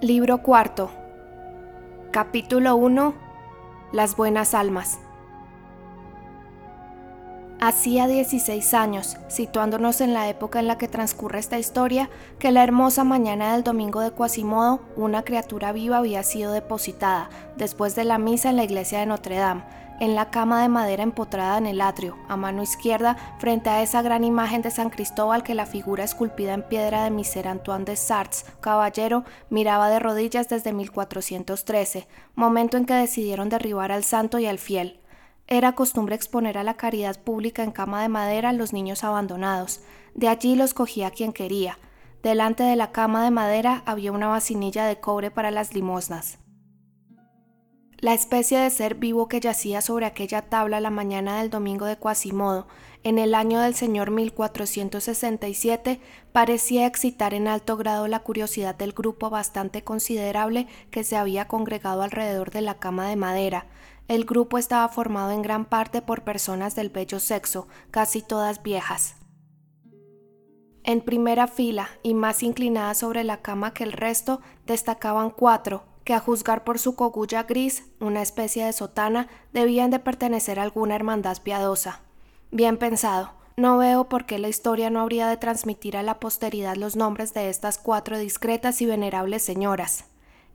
Libro cuarto. Capítulo 1. Las buenas almas. Hacía 16 años, situándonos en la época en la que transcurre esta historia, que la hermosa mañana del domingo de Quasimodo, una criatura viva había sido depositada, después de la misa en la iglesia de Notre Dame, en la cama de madera empotrada en el atrio, a mano izquierda, frente a esa gran imagen de San Cristóbal que la figura esculpida en piedra de Miser Antoine de Sartz, caballero, miraba de rodillas desde 1413, momento en que decidieron derribar al santo y al fiel. Era costumbre exponer a la caridad pública en cama de madera a los niños abandonados. De allí los cogía quien quería. Delante de la cama de madera había una vasinilla de cobre para las limosnas. La especie de ser vivo que yacía sobre aquella tabla la mañana del domingo de Quasimodo, en el año del señor 1467, parecía excitar en alto grado la curiosidad del grupo bastante considerable que se había congregado alrededor de la cama de madera. El grupo estaba formado en gran parte por personas del bello sexo, casi todas viejas. En primera fila y más inclinadas sobre la cama que el resto, destacaban cuatro, que a juzgar por su cogulla gris, una especie de sotana, debían de pertenecer a alguna hermandad piadosa. Bien pensado, no veo por qué la historia no habría de transmitir a la posteridad los nombres de estas cuatro discretas y venerables señoras.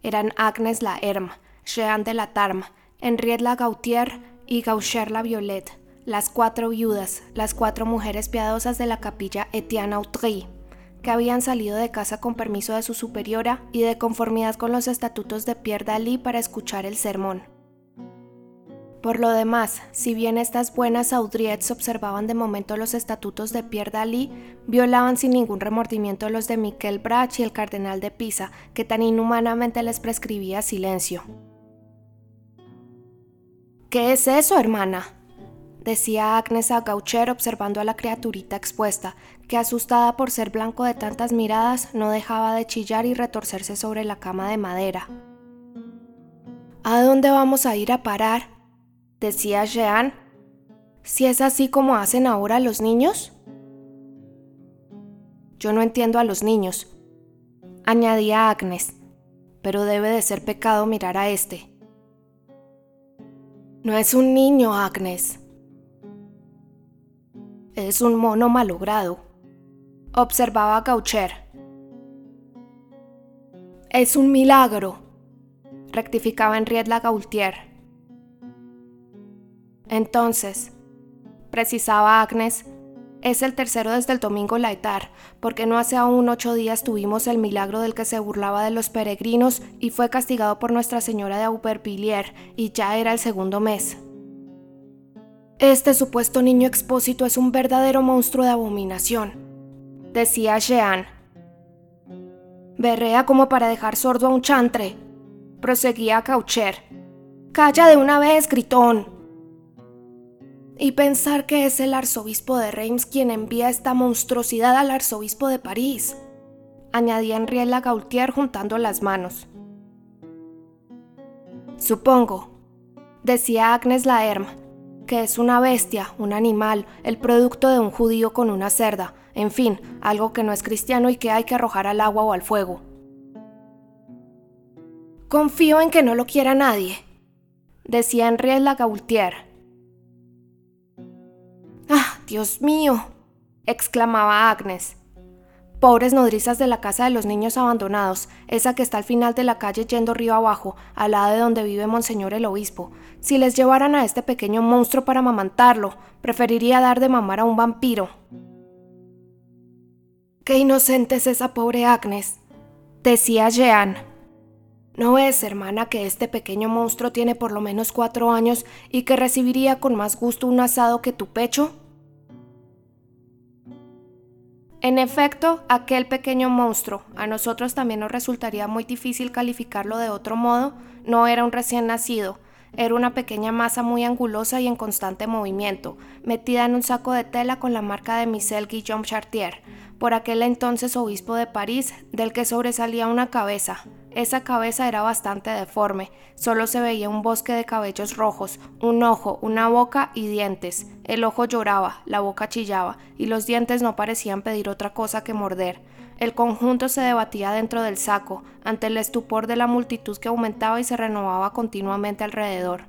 Eran Agnes la Herme, Jeanne de la Tarme, Henriette la Gautier y Gaucher la Violette, las cuatro viudas, las cuatro mujeres piadosas de la capilla Etienne Autry que habían salido de casa con permiso de su superiora y de conformidad con los estatutos de Pierre Dalí para escuchar el sermón. Por lo demás, si bien estas buenas audriettes observaban de momento los estatutos de Pierre Dalí, violaban sin ningún remordimiento los de Miquel Brach y el cardenal de Pisa, que tan inhumanamente les prescribía silencio. ¿Qué es eso, hermana? Decía Agnes a Gaucher observando a la criaturita expuesta, que asustada por ser blanco de tantas miradas no dejaba de chillar y retorcerse sobre la cama de madera. ¿A dónde vamos a ir a parar? decía Jean. Si es así como hacen ahora los niños. Yo no entiendo a los niños, añadía Agnes, pero debe de ser pecado mirar a este. No es un niño, Agnes, es un mono malogrado, observaba Gaucher. Es un milagro, rectificaba Henriette la Gaultier. Entonces, precisaba Agnes, es el tercero desde el domingo laitar, porque no hace aún ocho días tuvimos el milagro del que se burlaba de los peregrinos y fue castigado por Nuestra Señora de Aubervilliers, y ya era el segundo mes. Este supuesto niño expósito es un verdadero monstruo de abominación, decía Jean. Berrea como para dejar sordo a un chantre, proseguía Caucher. Calla de una vez, gritón. Y pensar que es el arzobispo de Reims quien envía esta monstruosidad al arzobispo de París, añadía Henriela Gaultier juntando las manos. Supongo, decía Agnes Laerme, que es una bestia, un animal, el producto de un judío con una cerda, en fin, algo que no es cristiano y que hay que arrojar al agua o al fuego. Confío en que no lo quiera nadie, decía Henriette Gaultier. ¡Ah, Dios mío! exclamaba Agnes. Pobres nodrizas de la casa de los niños abandonados, esa que está al final de la calle yendo río abajo, al lado de donde vive Monseñor el Obispo. Si les llevaran a este pequeño monstruo para amamantarlo, preferiría dar de mamar a un vampiro. Qué inocente es esa pobre Agnes, decía Jean. ¿No ves, hermana, que este pequeño monstruo tiene por lo menos cuatro años y que recibiría con más gusto un asado que tu pecho? En efecto, aquel pequeño monstruo, a nosotros también nos resultaría muy difícil calificarlo de otro modo, no era un recién nacido, era una pequeña masa muy angulosa y en constante movimiento, metida en un saco de tela con la marca de Michel Guillaume Chartier, por aquel entonces obispo de París, del que sobresalía una cabeza. Esa cabeza era bastante deforme, solo se veía un bosque de cabellos rojos, un ojo, una boca y dientes. El ojo lloraba, la boca chillaba, y los dientes no parecían pedir otra cosa que morder. El conjunto se debatía dentro del saco, ante el estupor de la multitud que aumentaba y se renovaba continuamente alrededor.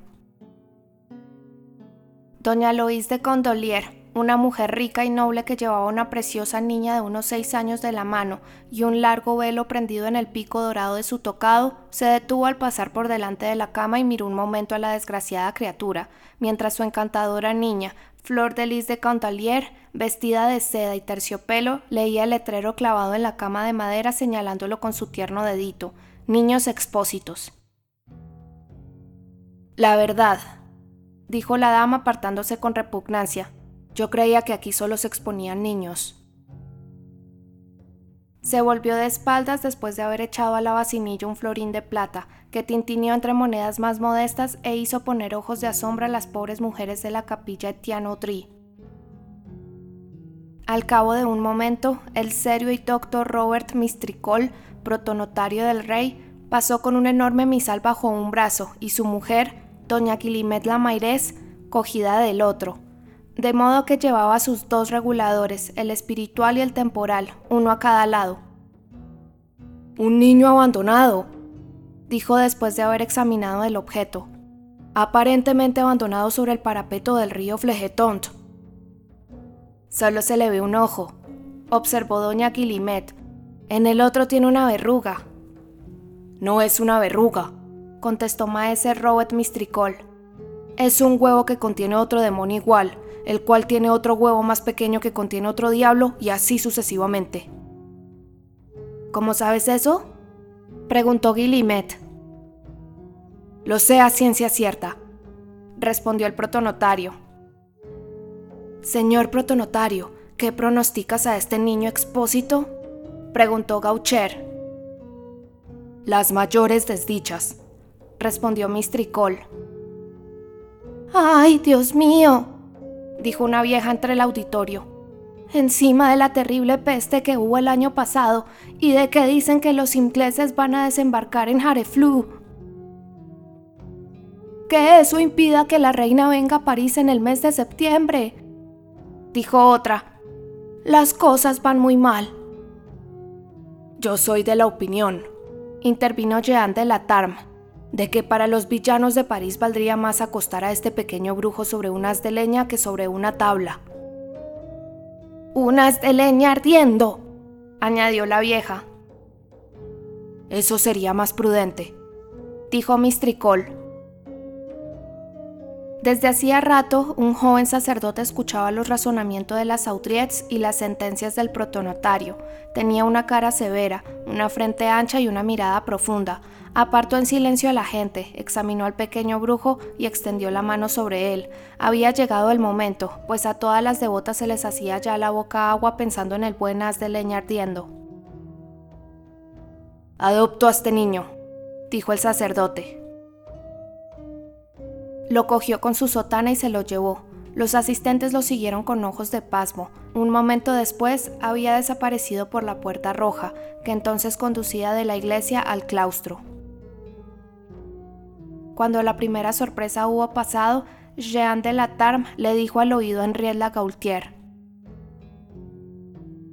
Doña Lois de Condolier, una mujer rica y noble que llevaba una preciosa niña de unos seis años de la mano y un largo velo prendido en el pico dorado de su tocado, se detuvo al pasar por delante de la cama y miró un momento a la desgraciada criatura, mientras su encantadora niña, Flor de Lis de Cantalier, vestida de seda y terciopelo, leía el letrero clavado en la cama de madera señalándolo con su tierno dedito. Niños expósitos. La verdad, dijo la dama apartándose con repugnancia, yo creía que aquí solo se exponían niños. Se volvió de espaldas después de haber echado a la vacinilla un florín de plata, que tintineó entre monedas más modestas e hizo poner ojos de asombro a las pobres mujeres de la capilla Audry. Al cabo de un momento, el serio y doctor Robert Mistricol, protonotario del rey, pasó con un enorme misal bajo un brazo y su mujer, doña Quilimet Lamairés, cogida del otro de modo que llevaba sus dos reguladores, el espiritual y el temporal, uno a cada lado. Un niño abandonado, dijo después de haber examinado el objeto, aparentemente abandonado sobre el parapeto del río Flegetont. Solo se le ve un ojo, observó doña Quilimet. En el otro tiene una verruga. No es una verruga, contestó maese Robert Mistricol. Es un huevo que contiene otro demonio igual, el cual tiene otro huevo más pequeño que contiene otro diablo y así sucesivamente. ¿Cómo sabes eso? preguntó Guillimet. Lo sé a ciencia cierta, respondió el protonotario. Señor protonotario, ¿qué pronosticas a este niño expósito? preguntó Gaucher. Las mayores desdichas, respondió Mistricol. ¡Ay, Dios mío! Dijo una vieja entre el auditorio. Encima de la terrible peste que hubo el año pasado y de que dicen que los ingleses van a desembarcar en Hareflu. Que eso impida que la reina venga a París en el mes de septiembre, dijo otra. Las cosas van muy mal. Yo soy de la opinión, intervino Jean de la Tarme de que para los villanos de París valdría más acostar a este pequeño brujo sobre un haz de leña que sobre una tabla. Un haz de leña ardiendo, añadió la vieja. Eso sería más prudente, dijo Mistricol. Desde hacía rato, un joven sacerdote escuchaba los razonamientos de las autriettes y las sentencias del protonotario. Tenía una cara severa, una frente ancha y una mirada profunda, Apartó en silencio a la gente, examinó al pequeño brujo y extendió la mano sobre él. Había llegado el momento, pues a todas las devotas se les hacía ya la boca agua pensando en el buen haz de leña ardiendo. Adopto a este niño, dijo el sacerdote. Lo cogió con su sotana y se lo llevó. Los asistentes lo siguieron con ojos de pasmo. Un momento después había desaparecido por la puerta roja, que entonces conducía de la iglesia al claustro. Cuando la primera sorpresa hubo pasado, Jean de la Tarme le dijo al oído a Henriette Gaultier.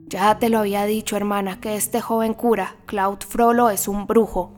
Ya te lo había dicho, hermana, que este joven cura, Claude Frollo, es un brujo.